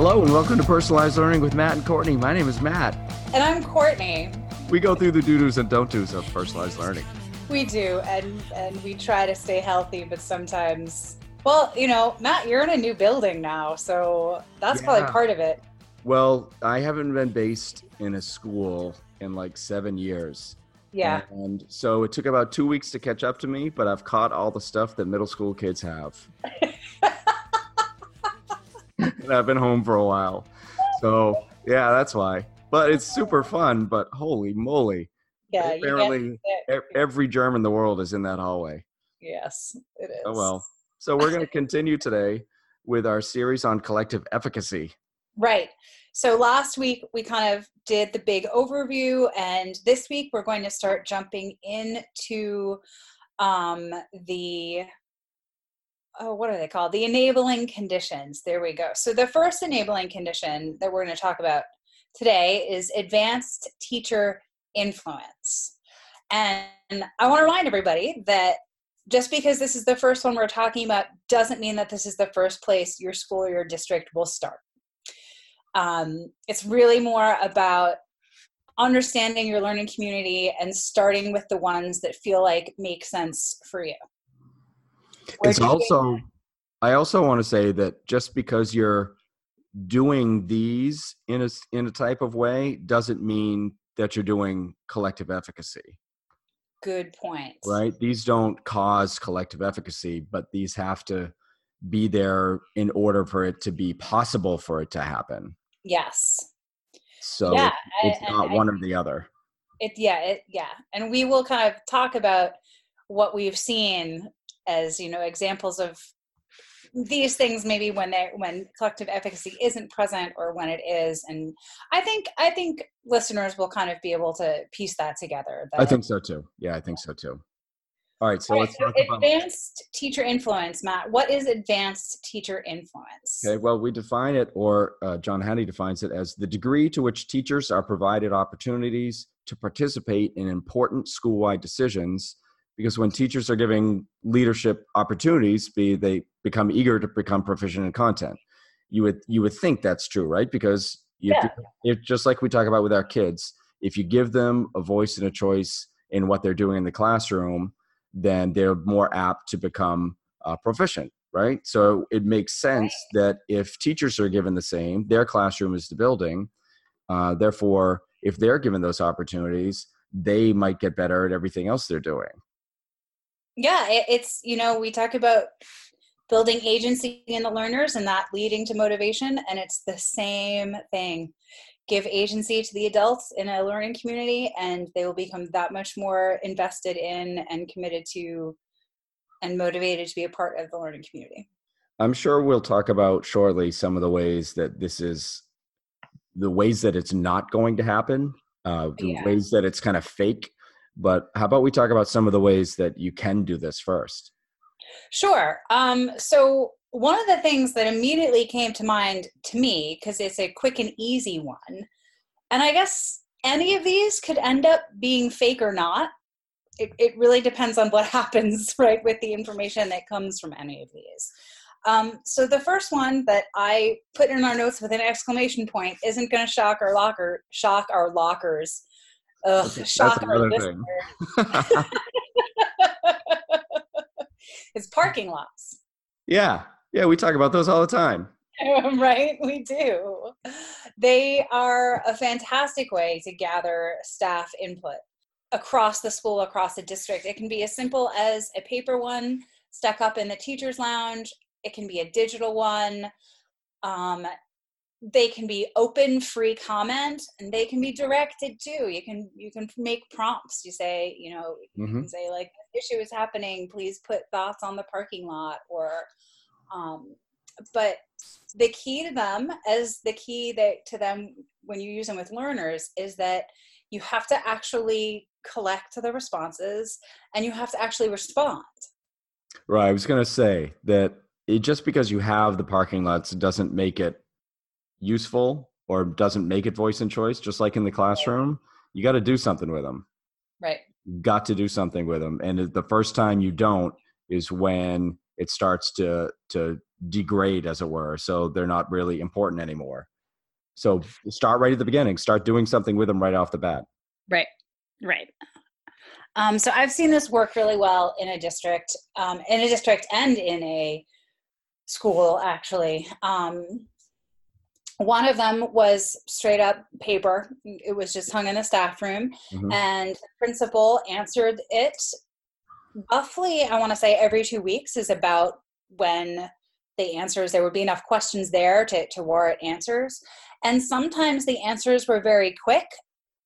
Hello and welcome to Personalized Learning with Matt and Courtney. My name is Matt. And I'm Courtney. We go through the doo-doos and don't do's of personalized learning. We do, and and we try to stay healthy, but sometimes, well, you know, Matt, you're in a new building now, so that's Yeah. probably part of it. Well, I haven't been based in a school in like seven years. Yeah. And so it took about two weeks to catch up to me, but I've caught all the stuff that middle school kids have. and I've been home for a while. So yeah, that's why. But it's super fun, but holy moly. Yeah. Apparently every germ in the world is in that hallway. Yes, it is. Oh well. So we're going to continue today with our series on collective efficacy. Right. So last week we kind of did the big overview, and this week we're going to start jumping into um, the oh, what are they called? The enabling conditions. There we go. So the first enabling condition that we're going to talk about today is advanced teacher influence. And I want to remind everybody that just because this is the first one we're talking about doesn't mean that this is the first place your school or your district will start. Um, it's really more about understanding your learning community and starting with the ones that feel like make sense for you. It's also i also want to say that just because you're doing these in a in a type of way doesn't mean that you're doing collective efficacy good point. right these don't cause collective efficacy but these have to be there in order for it to be possible for it to happen Yes. so Yeah, it's, I- not I- one or the other It yeah, it yeah. And we will kind of talk about what we've seen as, you know, examples of these things maybe when they when collective efficacy isn't present or when it is. And i think i think listeners will kind of be able to piece that together i think so too. Yeah i think so too. All right so All right, let's so talk about advanced teacher influence matt. What is advanced teacher influence? Okay, well, we define it, or uh, John Hattie defines it as the degree to which teachers are provided opportunities to participate in important school-wide decisions. Because when teachers are giving leadership opportunities, be they become eager to become proficient in content. You would you would think that's true, right? Because you, Yeah. it, just like we talk about with our kids, if you give them a voice and a choice in what they're doing in the classroom, then they're more apt to become uh, proficient right? So it makes sense that if teachers are given the same, their classroom is the building. Uh, therefore, if they're given those opportunities, they might get better at everything else they're doing. Yeah it, it's you know we talk about building agency in the learners and that leading to motivation and it's the same thing give agency to the adults in a learning community and they will become that much more invested in and committed to and motivated to be a part of the learning community I'm sure we'll talk about shortly some of the ways that this is the ways that it's not going to happen, uh, the Yeah. ways that it's kind of fake. But how about we talk about some of the ways that you can do this first? Sure. Um, so one of the things that immediately came to mind to me, because it's a quick and easy one, and I guess any of these could end up being fake or not. It, it really depends on what happens, right, with the information that comes from any of these. Um, so the first one that I put in our notes with an exclamation point isn't going to shock our locker, shock our lockers. Ugh, That's shock our another thing. it's parking lots. yeah, yeah, we talk about those all the time. right? We do. They are a fantastic way to gather staff input across the school, across the district. It can be as simple as a paper one stuck up in the teacher's lounge, it can be a digital one. Um, they can be open free comment and they can be directed too. You can you can make prompts. You say you know you Mhm. can say like issue is happening. Please put thoughts on the parking lot or um, but the key to them as the key that to them when you use them with learners is that you have to actually collect the responses and you have to actually respond. Right. I was going to say that it, just because you have the parking lots doesn't make it useful or doesn't make it voice and choice just like in the classroom you got to do something with them right. Got to do something with them and the first time you don't is when it starts to to degrade as it were so they're not really important anymore. So start right at the beginning start doing something with them right off the bat. Right. Right. Um, so i've seen this work really well in a district um, in a district and in a school actually. Um, one of them was straight up paper. It was just hung in a staff room mm-hmm. and the principal answered it roughly i want to say every two weeks is about when the answers there would be enough questions there to, to warrant answers. And sometimes the answers were very quick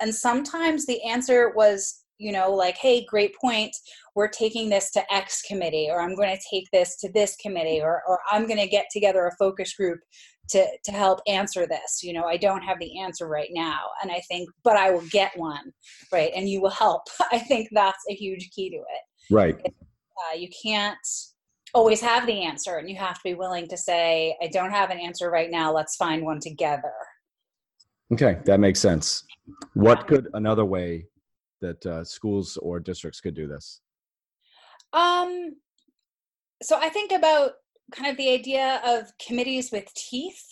and sometimes the answer was you know like hey great point. We're taking this to x committee or i'm going to take this to this committee or, or i'm going to get together a focus group to to help answer this you know i don't have the answer right now and i think but i will get one right and you will help. I think that's a huge key to it. Right. Uh, you can't always have the answer and you have to be willing to say i don't have an answer right now let's find one together. Okay that makes sense. What could another way that uh, schools or districts could do this? Um so i think about kind of the idea of committees with teeth.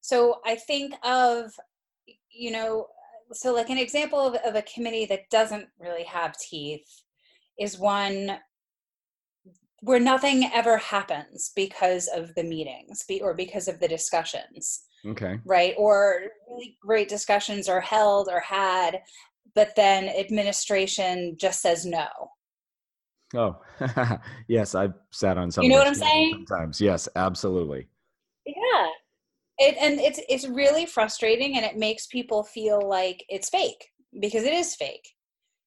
So I think of, you know, so like an example of, of a committee that doesn't really have teeth is one where nothing ever happens because of the meetings or because of the discussions. Okay. Right. Or really great discussions are held or had, but then administration just says no Oh, yes, I've sat on some. You know what I'm saying? Sometimes, yes, absolutely. Yeah, it, and it's it's really frustrating, and it makes people feel like it's fake because it is fake.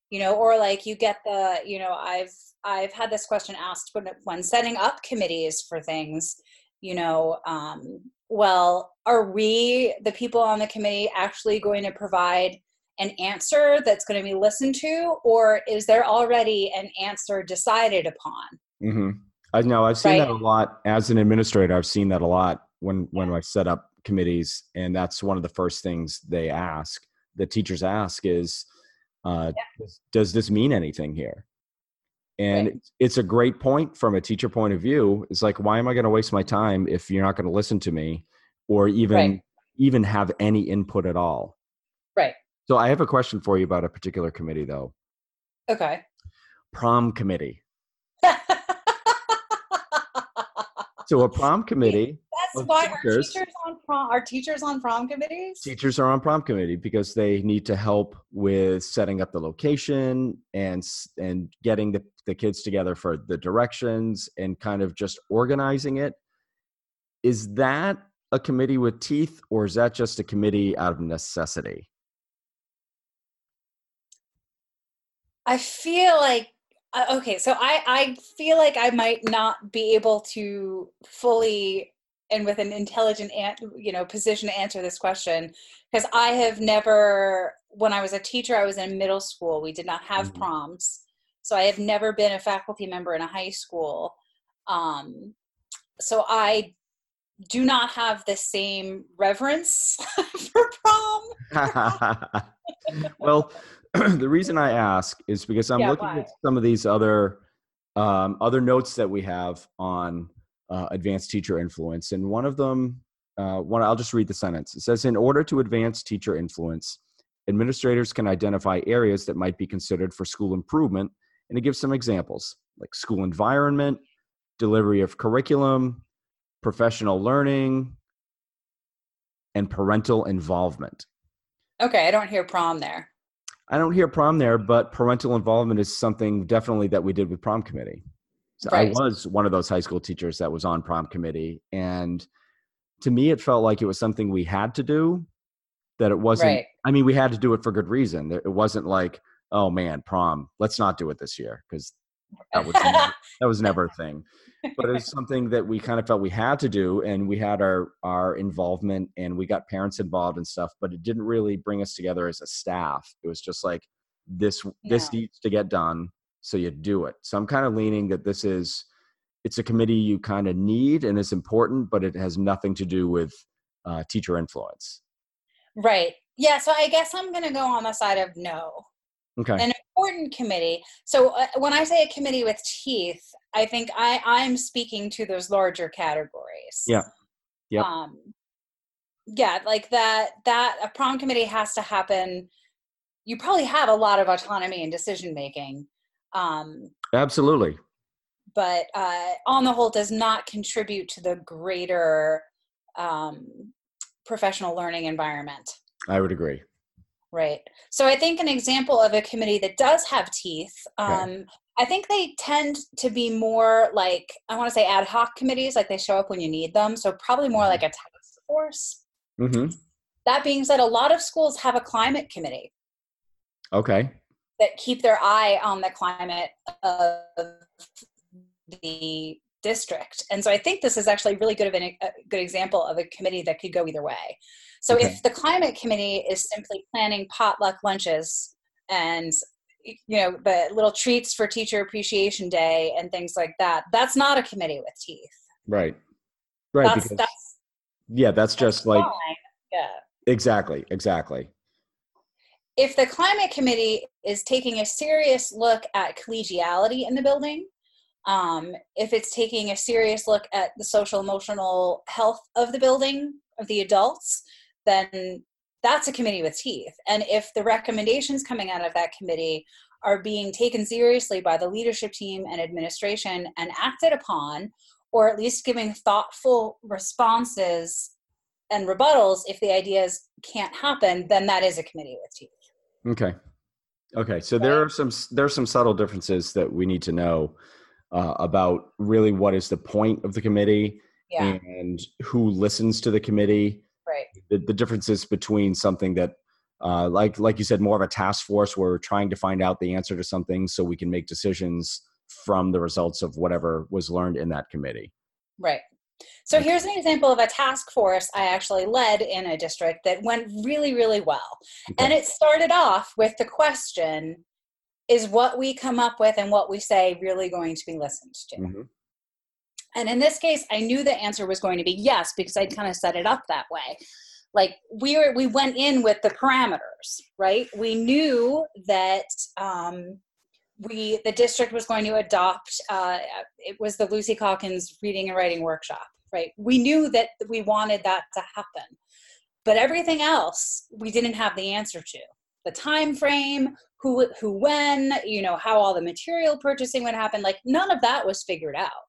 You know, or like you get the, you know, I've I've had this question asked when when setting up committees for things. You know, um, well, are we the people on the committee actually going to provide an answer that's going to be listened to, or is there already an answer decided upon? Mm-hmm. I know I've seen right? that a lot as an administrator. I've seen that a lot when when I set up committees, and that's one of the first things they ask. The teachers ask is, uh, yeah. "Does this mean anything here?" And right. it's a great point from a teacher point of view. It's like, why am I going to waste my time if you're not going to listen to me, or even right. even have any input at all? So I have a question for you about a particular committee, though. Okay. Prom committee. so a prom committee. That's why teachers, our teachers on prom are teachers on prom committees. Teachers are on prom committee because they need to help with setting up the location and and getting the, the kids together for the directions and kind of just organizing it. Is that a committee with teeth, or is that just a committee out of necessity? I feel like uh, okay, so I I feel like I might not be able to fully and with an intelligent you know position to answer this question because I have never when I was a teacher I was in middle school we did not have mm-hmm. proms so I have never been a faculty member in a high school um, so I do not have the same reverence for prom. well, the reason I ask is because I'm yeah, looking why? at some of these other um, other notes that we have on uh, advanced teacher influence, and one of them, uh, one I'll just read the sentence. It says, "In order to advance teacher influence, administrators can identify areas that might be considered for school improvement." And it gives some examples like school environment, delivery of curriculum, professional learning, and parental involvement. Okay, I don't hear prom there. I don't hear prom there, but parental involvement is something definitely that we did with prom committee. So right. I was one of those high school teachers that was on prom committee. And to me, it felt like it was something we had to do, that it wasn't, right. I mean, we had to do it for good reason. It wasn't like, oh man, prom, let's not do it this year because that was never, that was never a thing. But it's something that we kind of felt we had to do and we had our our involvement and we got parents involved and stuff but it didn't really bring us together as a staff. It was just like this yeah. this needs to get done so you do it. So i'm kind of leaning that this is it's a committee you kind of need and it's important but it has nothing to do with uh, teacher influence. Right. Yeah so i guess i'm going to go on the side of no okay an important committee so uh, when i say a committee with teeth I think I I'm speaking to those larger categories. Yeah. Yeah. Um, yeah, like that that a prom committee has to happen. You probably have a lot of autonomy and decision making. Um, Absolutely. But uh, on the whole, does not contribute to the greater um, professional learning environment. I would agree. Right. So I think an example of a committee that does have teeth um, okay. I think they tend to be more like I want to say ad hoc committees, like they show up when you need them. So probably more like a task force. Mm-hmm. That being said, a lot of schools have a climate committee. Okay. That keep their eye on the climate of the district, and so I think this is actually really good of an, a good example of a committee that could go either way. So okay. if the climate committee is simply planning potluck lunches and you know the little treats for teacher appreciation day and things like that that's not a committee with teeth right right that's, because, that's yeah that's, that's just fine. like yeah exactly exactly if the climate committee is taking a serious look at collegiality in the building um, if it's taking a serious look at the social emotional health of the building of the adults then that's a committee with teeth. And if the recommendations coming out of that committee are being taken seriously by the leadership team and administration and acted upon, or at least giving thoughtful responses and rebuttals if the ideas can't happen, then that is a committee with teeth. Okay. Okay. So right? there are some there are some subtle differences that we need to know uh, about really what is the point of the committee yeah. and who listens to the committee right the, the differences between something that uh, like like you said more of a task force where we're trying to find out the answer to something so we can make decisions from the results of whatever was learned in that committee right so here's an example of a task force I actually led in a district that went really, really well. Okay. And it started off with the question Is what we come up with and what we say really going to be listened to? Mm-hmm. And in this case, I knew the answer was going to be yes because I'd kind of set it up that way. Like we were, we went in with the parameters, right? We knew that um, we, the district was going to adopt. Uh, it was the Lucy Calkins reading and writing workshop, right? We knew that we wanted that to happen, but everything else we didn't have the answer to. The time frame, who, who, when, you know, how all the material purchasing would happen. Like none of that was figured out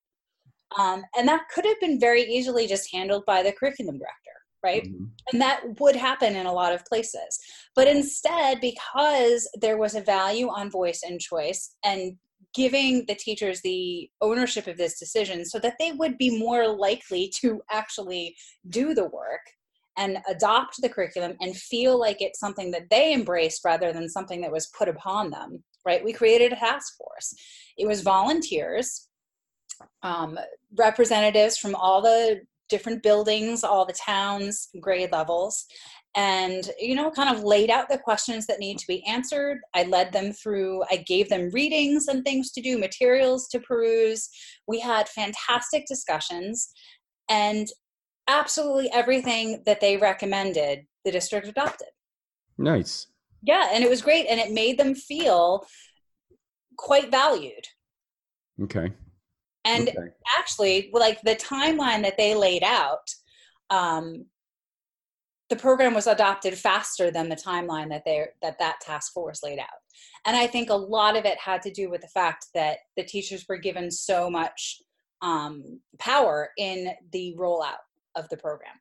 um, and that could have been very easily just handled by the curriculum director, right? Mm-hmm. And that would happen in a lot of places. But instead, because there was a value on voice and choice and giving the teachers the ownership of this decision so that they would be more likely to actually do the work and adopt the curriculum and feel like it's something that they embraced rather than something that was put upon them right we created a task force it was volunteers um, representatives from all the different buildings, all the towns, grade levels, and you know kind of laid out the questions that need to be answered. I led them through i gave them readings and things to do materials to peruse. We had fantastic discussions. And absolutely everything that they recommended the district adopted. Nice. Yeah and it was great and it made them feel quite valued. Okay and okay. actually, like the timeline that they laid out, um, the program was adopted faster than the timeline that they that that task force laid out. And I think a lot of it had to do with the fact that the teachers were given so much um, power in the rollout of the program.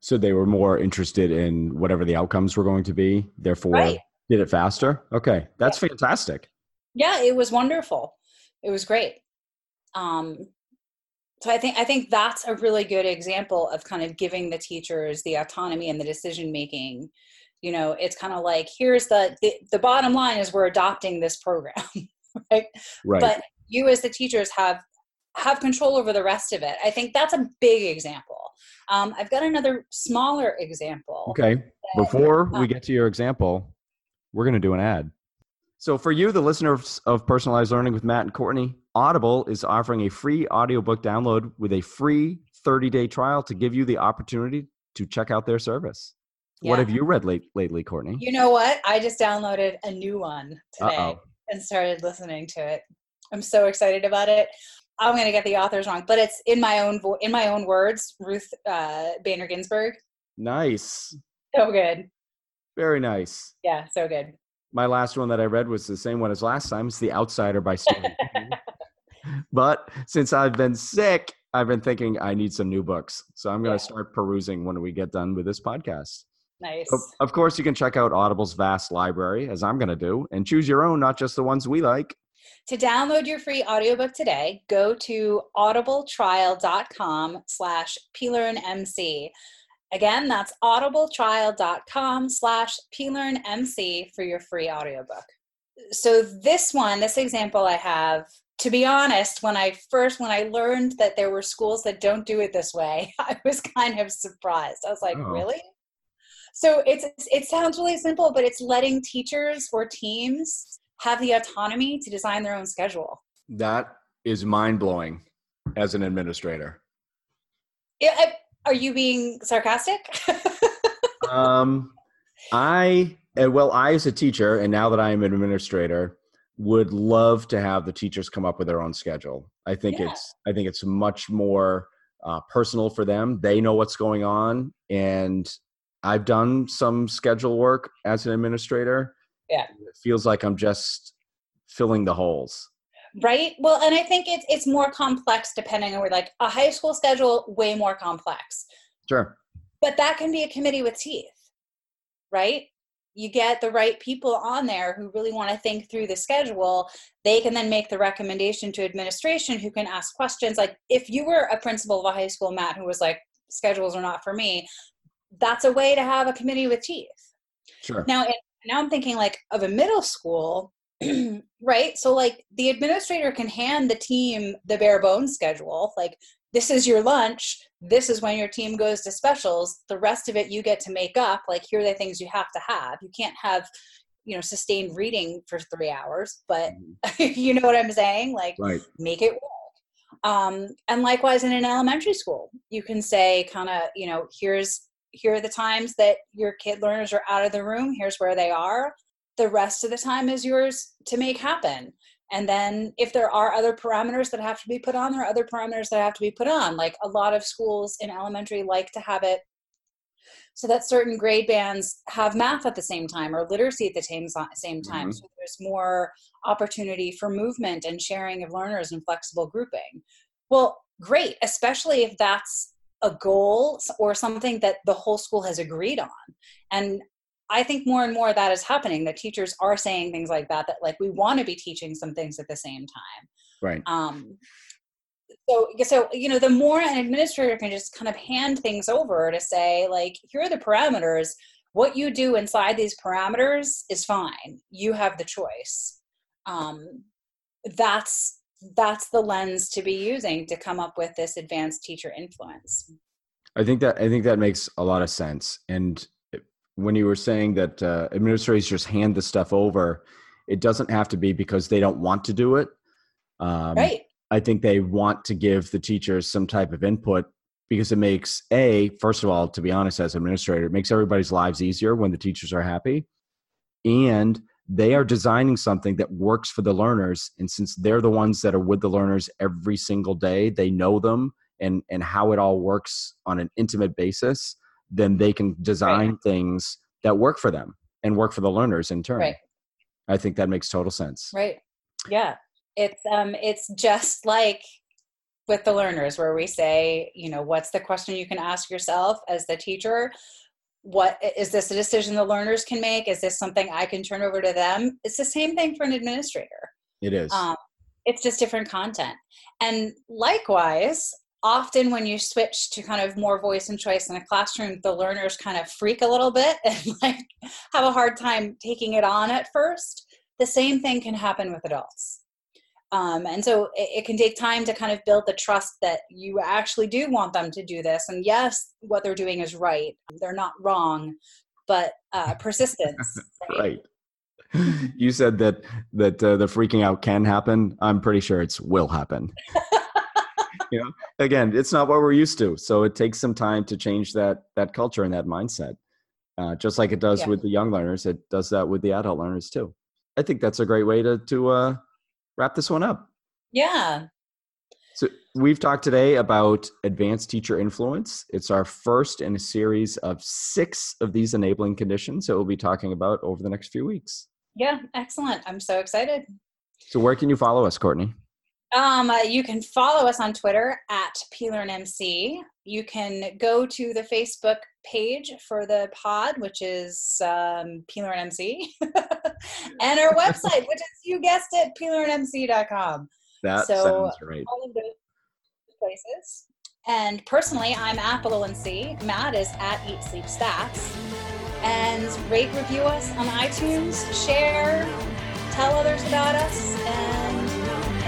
So they were more interested in whatever the outcomes were going to be. Therefore, right. did it faster. Okay, that's yeah. fantastic. Yeah, it was wonderful. It was great um, so i think i think that's a really good example of kind of giving the teachers the autonomy and the decision making you know it's kind of like here's the, the the bottom line is we're adopting this program right right but you as the teachers have have control over the rest of it. I think that's a big example. Um, I've got another smaller example. Okay. Before we get to your example, we're going to do an ad. So, for you, the listeners of Personalized Learning with Matt and Courtney, Audible is offering a free audiobook download with a free 30 day trial to give you the opportunity to check out their service. Yeah. What have you read late, lately, Courtney? You know what? I just downloaded a new one today Uh-oh. and started listening to it. I'm so excited about it. I'm going to get the authors wrong, but it's in my own vo- in my own words. Ruth uh, Bader Ginsburg. Nice. So good. Very nice. Yeah, so good. My last one that I read was the same one as last time. It's The Outsider by Stephen. but since I've been sick, I've been thinking I need some new books. So I'm going to yeah. start perusing when we get done with this podcast. Nice. of course, you can check out Audible's vast library, as I'm going to do, and choose your own, not just the ones we like. To download your free audiobook today, go to audibletrial.com slash plearnmc. Again, that's audibletrial.com slash plearnmc for your free audiobook. So this one, this example I have, to be honest, when I first, when I learned that there were schools that don't do it this way, I was kind of surprised. I was like, oh. really? So it's it sounds really simple, but it's letting teachers or teams have the autonomy to design their own schedule. That is mind blowing as an administrator. Yeah, are you being sarcastic? um, I eh, well, I as a teacher, and now that I am an administrator, would love to have the teachers come up with their own schedule. I think yeah. it's I think it's much more uh, personal for them. They know what's going on, and I've done some schedule work as an administrator, yeah it feels like i'm just filling the holes right? Well and i think it's it's more complex depending on where like a high school schedule way more complex. Sure. But that can be a committee with teeth right? You get the right people on there who really want to think through the schedule. They can then make the recommendation to administration who can ask questions. Like if you were a principal of a high school matt who was like schedules are not for me that's a way to have a committee with teeth. Sure. Now now i'm thinking like of a middle school right? So like the administrator can hand the team the bare bones schedule like this is your lunch this is when your team goes to specials the rest of it you get to make up like here are the things you have to have. You can't have you know sustained reading for three hours but mm-hmm. you know what i'm saying? Like right. make it work. Um, and likewise in an elementary school you can say kind of you know here's here are the times that your kid learners are out of the room here's where they are the rest of the time is yours to make happen. And then if there are other parameters that have to be put on there are other parameters that have to be put on. Like a lot of schools in elementary like to have it so that certain grade bands have math at the same time or literacy at the same, same time. Mm-hmm. so there's more opportunity for movement and sharing of learners and flexible grouping. Well great especially if that's a goal or something that the whole school has agreed on. And i think more and more that is happening that teachers are saying things like that that like we want to be teaching some things at the same time. Right. Um so so you know the more an administrator can just kind of hand things over to say like here are the parameters. What you do inside these parameters is fine. You have the choice. Um that's that's the lens to be using to come up with this advanced teacher influence. I think that i think that makes a lot of sense. And when you were saying that uh, administrators just hand the stuff over it doesn't have to be because they don't want to do it. Um, right. I think they want to give the teachers some type of input because it makes a first of all to be honest as administrator it makes everybody's lives easier when the teachers are happy. And they are designing something that works for the learners. And since they're the ones that are with the learners every single day they know them and and how it all works on an intimate basis then they can design right. things that work for them and work for the learners in turn. Right. i think that makes total sense. Right. Yeah. It's um it's just like with the learners where we say you know what's the question you can ask yourself as the teacher? What is this a decision the learners can make? Is this something i can turn over to them? It's the same thing for an administrator. It is. Um, it's just different content. And likewise often when you switch to kind of more voice and choice in a classroom the learners kind of freak a little bit and like have a hard time taking it on at first the same thing can happen with adults Um, and so it, it, can take time to kind of build the trust that you actually do want them to do this. And yes, what they're doing is right. They're not wrong, but uh, persistence. right. right. You said that that uh, the freaking out can happen. I'm pretty sure it's will happen. you know, again, it's not what we're used to, so it takes some time to change that that culture and that mindset. Uh, just like it does yeah. with the young learners, it does that with the adult learners too. I think that's a great way to to uh, wrap this one up. Yeah. So we've talked today about advanced teacher influence. It's our first in a series of six of these enabling conditions that we'll be talking about over the next few weeks. Yeah, excellent. I'm so excited. So where can you follow us, Courtney? Um, uh, you can follow us on Twitter at PLearnMC. You can go to the Facebook page for the pod, which is um, PLearnMC, and our website, which is, you guessed it, PLearnMC.com. That so sounds right. All of those places. And personally, I'm Apple ONC. Matt is at Eat Sleep Stats. And rate, review us on iTunes, share, tell others about us, and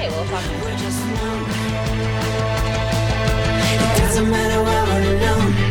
Okay, we'll we're alone.